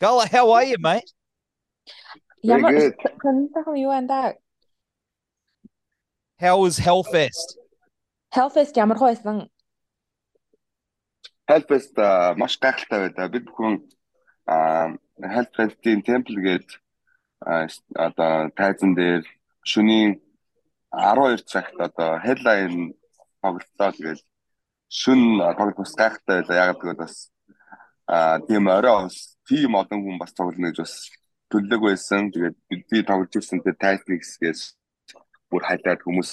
Gullah, how are you, mate? Very Ямар good. контахан юу байна да? How was Hellfest? Hellfest ямар хөө байсан? Hellfest а, маш гайхалтай байлаа. Бид бүхэн а, Hellfest-ийн Temple гээд а, с- одоо тайзан дээр шөнийн 12 цагт одоо headline тоглолцоо тэгээд шүн тоглох бас гайхалтай байлаа. Яг гэвэл бас а тийм орой бас тийм олон хүн бас тоглоно гэж бас төлөг байсан. Тэгээд бидний тоглож ирсэн тэр хэсгээс бүр хайлаад хүмүүс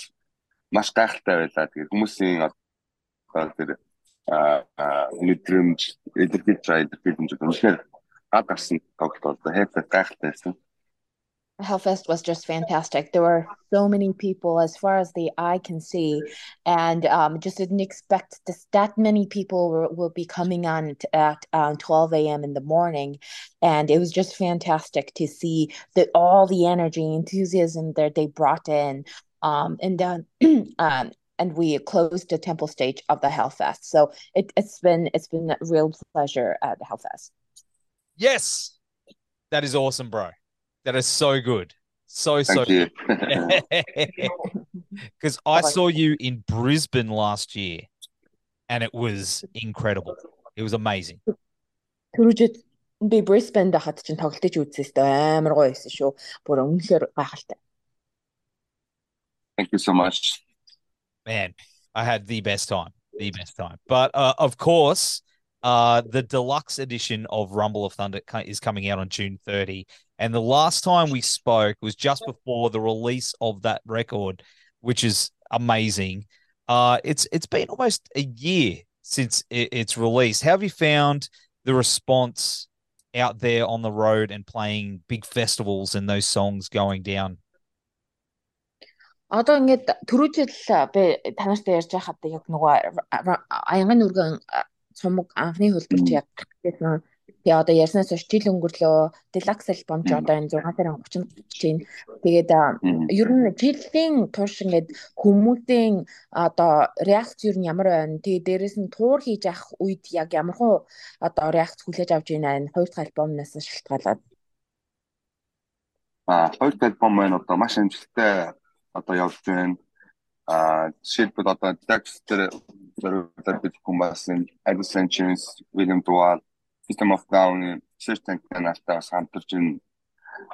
маш гайхалтай байлаа. Тэгээд хүмүүсийн одоо тэр а а, мэдрэмж илэрхийлж байгаа илэрхийлэмж үнэхээр гад гарсан тоглолт одоо хэвээр гайхалтай байсан. Hellfest was just fantastic. There were so many people as far as the eye can see, and um, just didn't expect this, that many people will be coming on t- at um, 12 a.m. in the morning, and it was just fantastic to see the all the energy, enthusiasm that they brought in, um, and then um, and we closed the temple stage of the Hellfest. So it, it's been it's been a real pleasure at the Hellfest. Yes. That is awesome, bro That is so good. So, so Thank you. Because I Bye-bye. saw you in Brisbane last year and it was incredible. It was amazing. Түрүүжид би Brisbane дахад чинь тоглолтож үзсэн шүү дээ. Амар гоё байсан шүү. Бүр үнэхээр гайхалтай. Thank you so much. Man, I had the best time. The best time. But uh, of course, uh, the deluxe edition of Rumble of Thunder co- is coming out on June 30. And the last time we spoke was just before the release of that record, which is amazing. Uh, it's it's been almost a year since it, it's released. How have you found the response out there on the road and playing big festivals and those songs going down? Одоо ингээд түрүүжил би танартай ярьж байхад яг нөгөө аянган нүргэн цомог анхны хөлбөрч яг гэсэн. Тэгээ одоо ярьснаас хойш жил өнгөрлөө. Deluxe альбом ч одоо энэ 6 сарын 30-нд чинь. Тэгээд ер нь жилийн турш ингээд хүмүүсийн одоо реакц ер нь ямар байна? Тэгээ дээрэс нь туур хийж явах үед яг ямар хөө одоо реакц хүлээж авч байна? Хоёр дахь альбомнаас шалтгаалаад. А хоёр дахь альбом маань одоо маш амжилттай одоо явж байна. А жишээлбэл одоо Deluxe дээр зориулаад бид хүмүүс in Chains, William Duval, System of Down, Tank нартай бас хамтарч энэ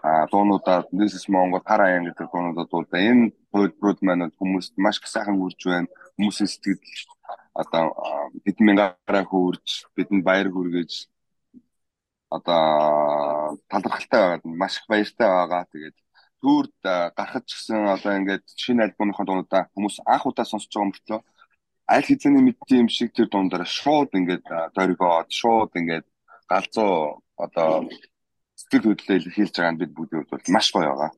а дуунуудаа This is Mongol Тараян гэдэг дуунуудад дуулаа. Энэ хувилбарууд маань хүмүүст маш их сайхан хүрж байна. Хүмүүсийн сэтгэл одоо а, бидний гараа хөөрж, бидэнд баяр хүргэж одоо талархалтай байгаад маш их баяртай байгаа. Тэгээд түүрд а, гарахад ч гэсэн одоо ингээд шинэ альбомынхаа дуунуудаа хүмүүс анх удаа сонсож байгаа мөртлөө аль хэзээний мэдсэн юм шиг тэр дундаа шууд ингээд а, дөргоод шууд ингээд галзуу одоо сэтгэл хөдлөлөө илэрхийлж байгаа нь бид бүгдийн хувьд бол маш гоё байгаа.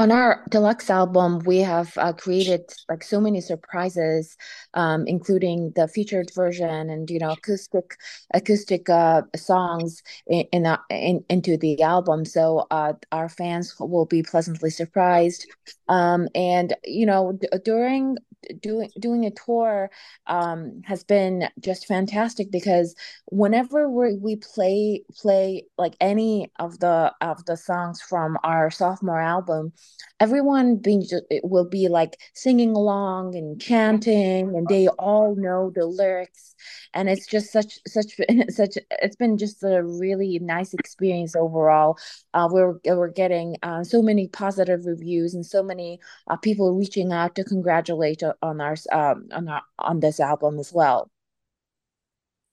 On our deluxe album, we have uh, created like so many surprises, um, including the featured version and you know acoustic acoustic uh, songs in, in, the, in into the album. So uh, our fans will be pleasantly surprised. Um, and you know d- during doing doing a tour um, has been just fantastic because whenever we we play play like any of the of the songs from our sophomore album everyone being will be like singing along and chanting and they all know the lyrics and it's just such such such it's been just a really nice experience overall uh, we're we're getting uh, so many positive reviews and so many uh, people reaching out to congratulate on our um, on our on this album as well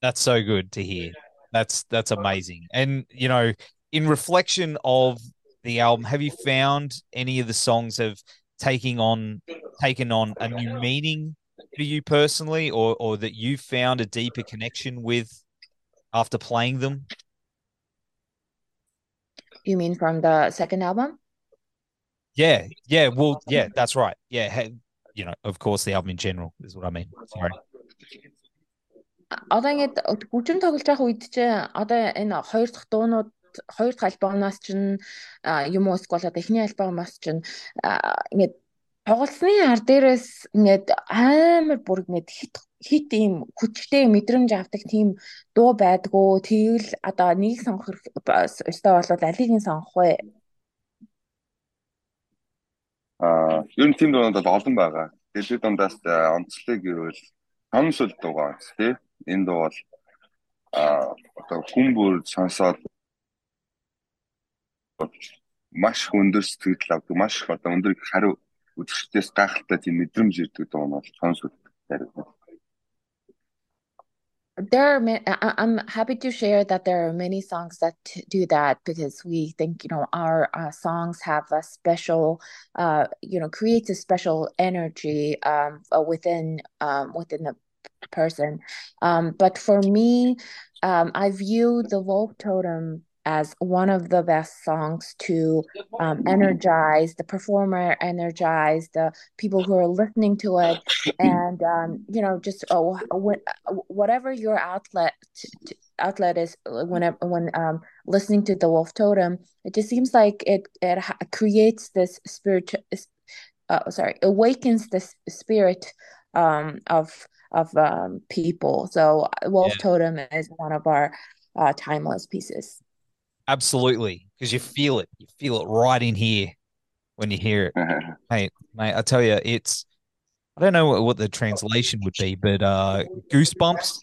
That's so good to hear. That's that's amazing. And you know, in reflection of the album, have you found any of the songs have taking on taken on a new meaning for you personally, or or that you found a deeper connection with after playing them? you mean from the second album Yeah, yeah. Well, yeah, that's right. Yeah, ha- you know, of course, the album in general is what I mean. Sorry. одоо ингээд бүжим тоглож байх үед чи одоо энэ хоёр дахь дуунууд хоёр дахь альбомноос чинь а, юм уу эсвэл одоо эхний альбомоос чинь а, ингээд тоглосны ар дээрээс ингээд амар бүр ингээд хит хит ийм хүчтэй мэдрэмж авдаг тийм дуу байдгүй. Тэгэл одоо нэг сонгох өстой бол алийг нь сонгох вэ? Аа, ер нь тийм дуунууд бол олон байгаа. Тэгээд дундаас онцлог гэвэл сонсол дуугаа тий. Энэ дуу бол аа одоо хүн бүр сонсоод маш сэтгэл авдаг, маш их одоо өндөр хариу гахалтай тийм мэдрэмж ирдэг дуу нь бол. There are many, I'm happy to share that there are many songs that do that because we think you know our uh, songs have a special uh, you know creates a special energy um, uh, within um, within the person. Um, but for me, um, I view the Wolf Totem as one of the best songs to um, energize the performer, energize the people who are listening to it, and um, you know, just oh, whatever your outlet outlet is whenever when um, listening to the Wolf Totem, it just seems like it it creates this spirit. Uh, sorry, awakens the spirit um, of of um, people. So Wolf yeah. Totem is one of our uh, timeless pieces. Absolutely, because you feel it. You feel it right in here when you hear it. hey, mate, I tell you, it's I don't know what, what the translation would be, but uh goosebumps.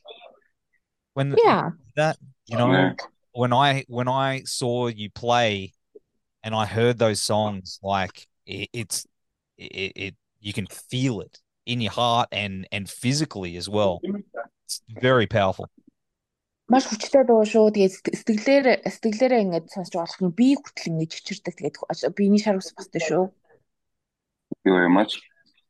When yeah, that you know, yeah. when I when I saw you play, and I heard those songs, like it, it's it, it you can feel it in your heart and and physically as well. It's very powerful маш хүчтэй дуу шүү. Тэгээд сэтгэлээр сэтгэлээрээ ингэж сонсож болох би хүртэл ингэж чичирдэг. Тэгээд биений шар ус бастай шүү. Thank you very much.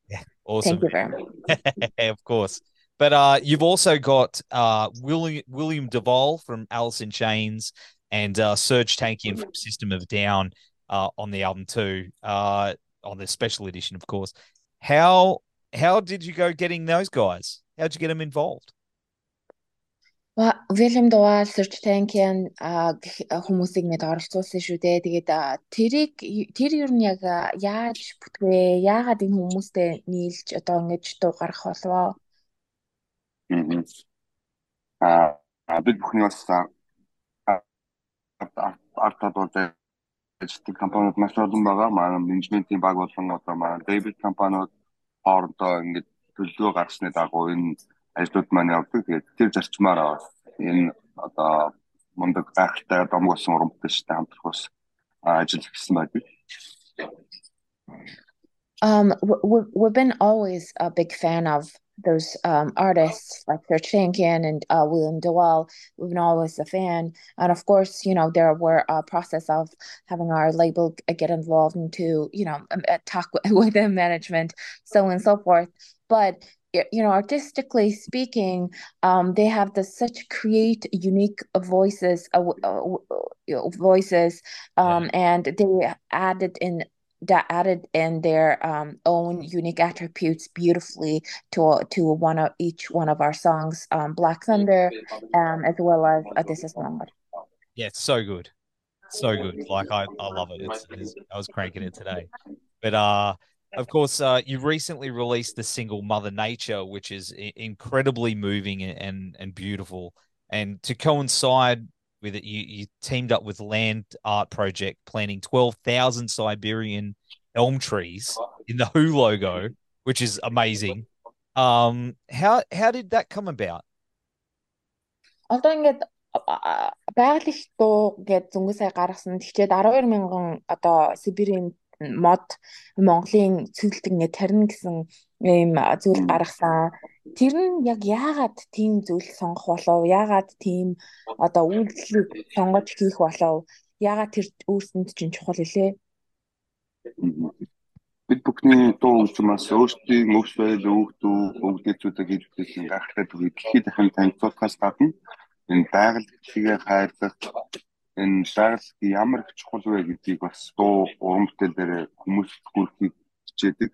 Yeah, awesome. Thank you very much. of course. But uh, you've also got uh, William William DuVall from Alice in Chains and uh, Serj Tankian from System of Down uh, on the album too, uh, on the special edition, of course. How how did you go getting those guys? How'd you get them involved? William Duval, Serge Tankian хүмүүсийг нэт оролцуулсан шүү дээ. Тэгээд тэрийг тэр юу нь яг яаж бүтгээ, яагаад энэ хүмүүстэй нийлж одоо ингэж дуу гарах болов? Аа бид бүхний бас артад бол ажилладаг компаниуд маш олон байгаа. Манай менежментийн баг болон одоо манай Дэвид компаниуд хоорондоо ингэж төлөвлөгөө гаргасны дагуу энэ ажлууд маань явдаг. Тэгээд тэр зарчмаараа энэ одоо мундаг хамтрах ажил хийсэн байдаг. Um, we, we've been always a big fan of those um, artists like Serj Tankian and uh, William DuVall. We've been always a fan. And of course, you know, there were a process of having our label get involved into, you know, um, uh, talk with the management, so and so forth. But you know artistically speaking um, they have the such create unique voices uh, uh, voices um, yeah. and they added in that added in their um, own unique attributes beautifully to to one of each one of our songs um, black thunder um, as well as uh, this is Mongol yeah it's so good. So good. Like i, I love it. It's, it's, i was cranking it today. But uh of course, uh, you recently released the single Mother Nature, which is I- incredibly moving and, and, beautiful. And to coincide with it, you, you teamed up with Land Art Project, planting 12,000 Siberian elm trees in the Hu logo, which is amazing. Um, how, how did that come about? Одоо ингээд байгалийн шилбүү гээд зөнгөө гаргасан. Тэгчээд 12 мянган одоо Сибирийн мод Монголын цэвэрлэлт ингээд тарина гэсэн ийм зүйл гаргасан. Тэр нь яг яагаад тийм зүйл сонгох болов? Яагаад тийм одоо үйлдэлийг сонгож хийх болов? Яагаад тэр өөрсөнд чинь чухал илээ? Бид бүхний дуу үзмээс өөрсдийн өвс байдал өгдөө өвдөцүүдийг хийж үзсэн гайхалтай түгийг дэлхийд дахин танилцуулахаас гадна энэ байгаль хэвшигээ хайрлах энэ байгаль ямар их чухал вэ гэдгийг бас дуу уран бүтээл дээр хүмүүс хүрхийг хичээдэг.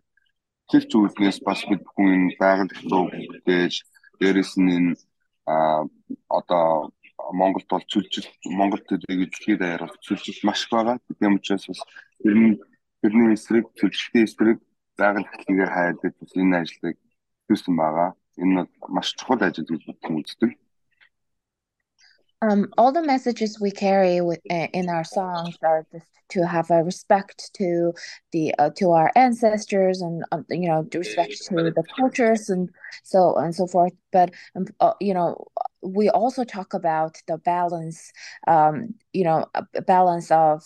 Тэр зүйлнээс бас бид бүхэн энэ байгаль дуу бүтээж дээрэс нь энэ а одоо Монголд бол чөлжил Монголд дэлхийд даяар бол чөлжил маш их байгаа. Тийм учраас бас тэр нь тэрний эсрэг чөлжилтийн эсрэг байгаль хэлхийгээр хайдаг бас энэ ажлыг хийсэн байгаа. Энэ бол маш чухал ажил гэж үздэг. Um, all the messages we carry with, in our songs are just to have a respect to the uh, to our ancestors and um, you know respect to the cultures and so and so forth. But um, uh, you know we also talk about the balance, um, you know, balance of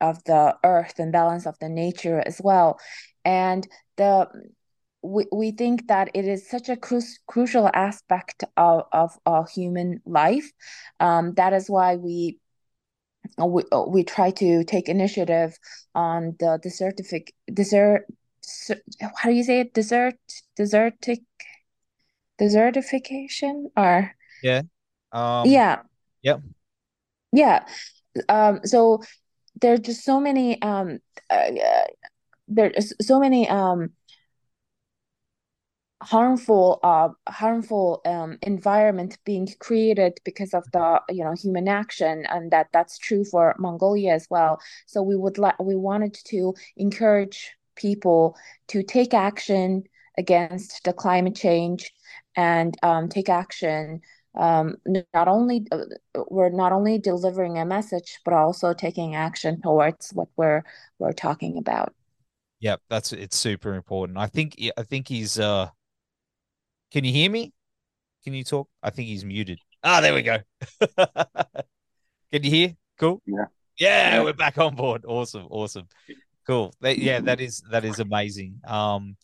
of the earth and balance of the nature as well, and the we, we think that it is such a cru crucial aspect of, of, of human life. Um, that is why we we, we try to take initiative on the desertific desert how do you say it? Desert desertic desertification? Or yeah um yeah. yep. Yeah. Um so there's just so many um uh, there's so many um harmful uh harmful um environment being created because of the you know human action and that that's true for Mongolia as well. So we would like we wanted to encourage people to take action against the climate change and um, take action um, not only uh, we're not only delivering a message but also taking action towards what we're we're talking about. Yep that's it's super important. I think i think he's uh can you hear me? Can you talk? I think he's muted. Ah, there we go. Can you hear? Cool. Yeah. yeah. Yeah, we're back on board. Awesome, awesome. Cool. That, yeah, that is that is amazing. Um,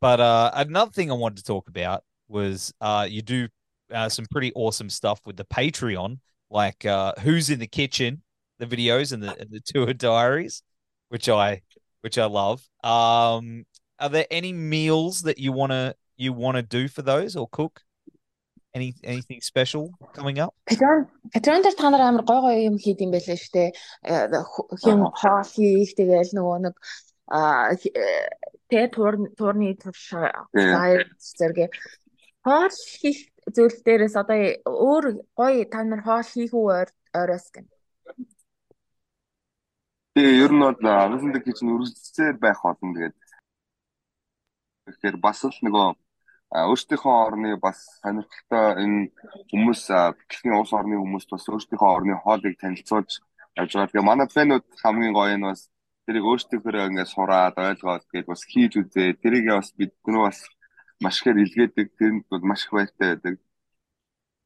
but uh, another thing I wanted to talk about was uh, you do uh, some pretty awesome stuff with the Patreon, like uh, who's in the kitchen, the videos and the and the tour diaries, which I which I love. Um, are there any meals that you want to you want to do for those or cook? Any anything special coming up? Patreon Patreon дээр та нар амар гой гой юм хийд юм байлаа шүү дээ. Хин хоол хийх тэгэл нөгөө нэг а тэ тур турны турш баяр зэрэг хоол хийх зүйл дээрээс одоо өөр гоё та нар хоол хийх үү оройс гэн. Тэгээ ер нь бол Amazon-д чинь үргэлжлэлээр байх болно тэгээд тэгэхээр бас л нөгөө өөрсдийнхөө орны бас сонирхолтой энэ хүмүүс дэлхийн улс орны хүмүүст бас өөрсдийнхөө орны хоолыг танилцуулж явж байгаа. Тэгээ манай фэнүүд хамгийн гоё нь бас тэрийг өөрсдийнхөө ингээд сураад ойлгоод тэгээд бас хийж үзээ. Тэрийг бас бид нөгөө бас маш ихээр илгээдэг. Тэрэнд бол маш их баяртай байдаг.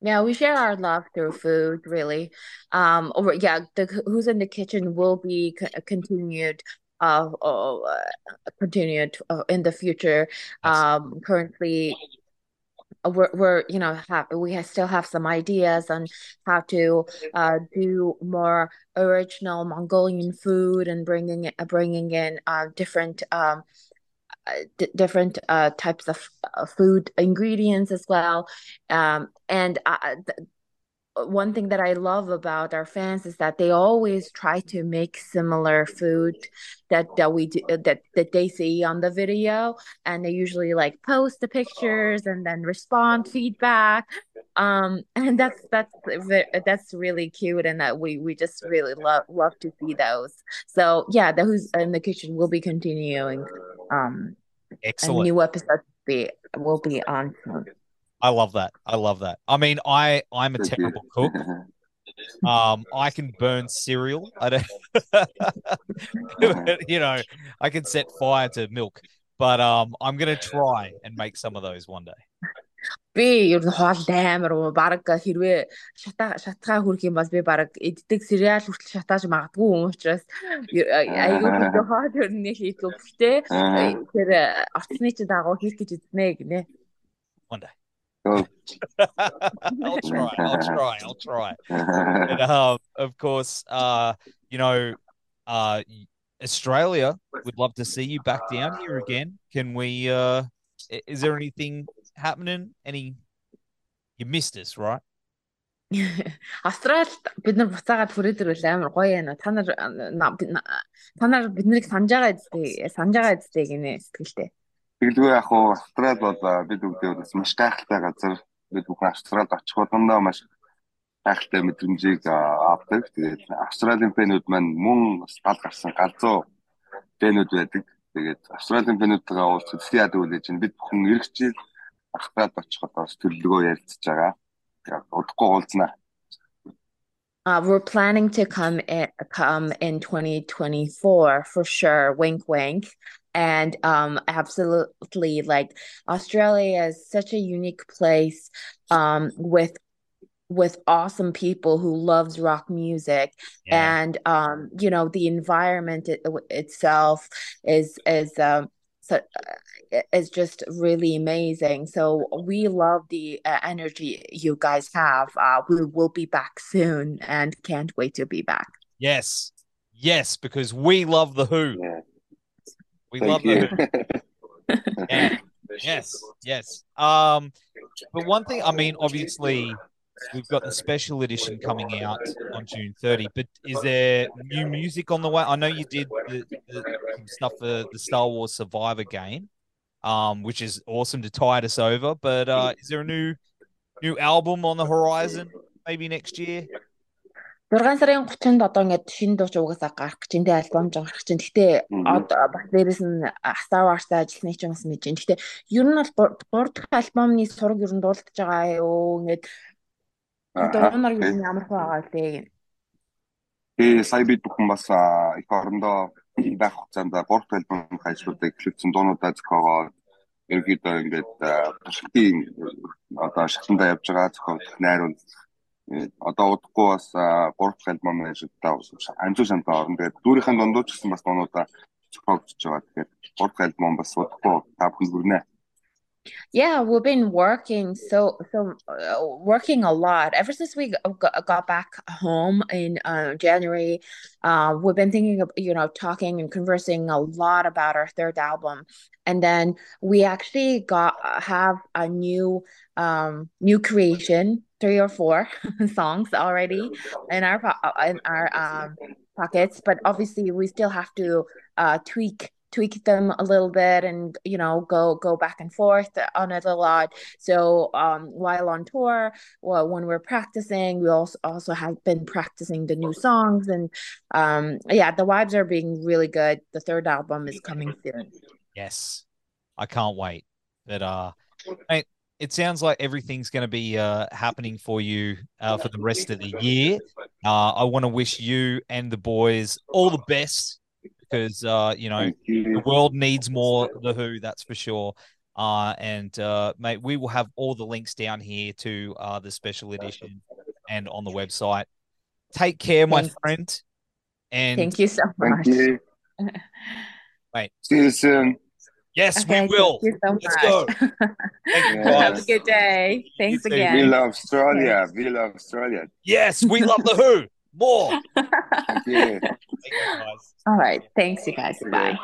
Yeah, we share our love through food, really. Um, or yeah, the Who's in the Kitchen will be continued uh, uh, continued uh, in the future. Um, currently, we're, we're you know have we still have some ideas on how to uh, do more original Mongolian food and bringing it, bringing in uh, different um, uh, different uh, types of uh, food ingredients as well. Um, and uh, one thing that I love about our fans is that they always try to make similar food that that we do, that that they see on the video, and they usually like post the pictures and then respond feedback. Um, and that's that's that's really cute, and that we we just really love love to see those. So yeah, the Who's in the Kitchen will be continuing. Um, excellent. A new episode will be will be on soon. I love that. I love that. I mean, I I'm a terrible cook. Um, I can burn cereal. I don't, you know, I can set fire to milk, but um, I'm gonna try and make some of those one day. Би ер нь хоол амар уу баг хэрвээ шата шатгаа хүрх юм бол би баг эддэг сериал хүртэл шатааж магадгүй юм учраас аюу хөдөө хоол ер нь хийх гэхдээ тэр орцны чи дагуу хийх гэж үзнэ гинэ. One day. I'll try. I'll try. I'll try. And, um, of course, uh, you know, uh, Australia would love to see you back down here again. Can we? Uh, is there anything happening? Any? You missed us, right? Австрал бид нар буцаагаад хүрээд ирвэл амар гоё яана. Та нар та нар биднийг санаж байгаа эзтэй, санаж байгаа эзтэй гинэ сэтгэлтэй. Тэгэлгүй яг хуу Австрал бол бид бүгдээ бас маш гайхалтай газар. Бид бүхэн Австралид очих болгондоо маш гайхалтай мэдрэмжийг авдаг. Тэгээд Австралийн фэнүүд маань мөн гал гарсан галзуу фэнүүд байдаг. Тэгээд Австралийн фэнүүдтэйгээ уулзах дэлхийн яд үлээж байна. Бид бүхэн эх жил Австралид очих одоо төлөвлөгөө ярилцж байгаа. Удахгүй уулзнаа. Uh, we're planning to come in, come in 2024 for sure. Wink, wink. And um, absolutely, like Australia is such a unique place um, with with awesome people who loves rock music. Yeah. and um you know the environment it, itself is is um so uh, is just really amazing. So we love the uh, energy you guys have. Uh we will be back soon and can't wait to be back. Yes. Yes because we love the Hu. Yeah. We Thank love you. the yeah. yes yes um but one thing i mean obviously We've got the special edition coming out on June 30. But is there new music on the way? I know you did the, the stuff for the Star Wars Survivor game, um, which is awesome to tide us over. But uh, is there a new new album on the horizon? Maybe next year. 6 сарын 30-нд одоо ингээд шинэ дууч угаасаа гарах гэж энэ альбом гарах гэж. Гэхдээ одоо бас дээрэс нь Wars-тай ажилласны ч юм бас мэдэж. Гэхдээ ер нь бол 3 дахь альбомны сураг ер нь дуулдаж байгаа юу? Ингээд Дуунаар юу ямар байгаа вэ? Тэгээ сая бид бүхэн бас их орондоо байх хугацаанд 3 дахь альбомын ажлуудыг эхлүүлсэн дуунуудаа зохиогоо ерөнхийдөө ингээд туршилтын одоо шатандаа явж байгаа зохиогдох найруул одоо удахгүй бас 3 дахь альбомын ажлуудаа анзуу шантаа орно. Тэгээд дүүрийнхэн дундууч гэсэн бас дуунуудаа зохиогдож байгаа. Тэгэхээр 3 дахь альбом бас удахгүй та бүхэн хүрнэ. Yeah, we've been working so so uh, working a lot ever since we got back home in uh, January. Uh, we've been thinking of you know talking and conversing a lot about our third album, and then we actually got have a new um new creation, three or four songs already in our in our um pockets, but obviously we still have to uh tweak tweak them a little bit and you know go go back and forth on it a lot. So um while on tour well when we're practicing we also also have been practicing the new songs and um yeah the vibes are being really good. The third album is coming soon. Yes. I can't wait. But uh it sounds like everything's going to be uh, happening for you uh, for the rest of the year. Uh, I want to wish you and the boys all the best because uh, you know you. the world needs more the Hu, that's for sure. Uh, and uh, mate, we will have all the links down here to uh, the special edition and on the website. Take care, my Thanks. friend. And thank you so much. Thank you. Mate. See you soon. Yes, okay, we will. Thank you so Let's much. go. thank you, Have a good day. Thanks again. We love Australia. We love Australia. Yes, we love the Hu. More. Thank you. All right. Thanks, you guys. Bye.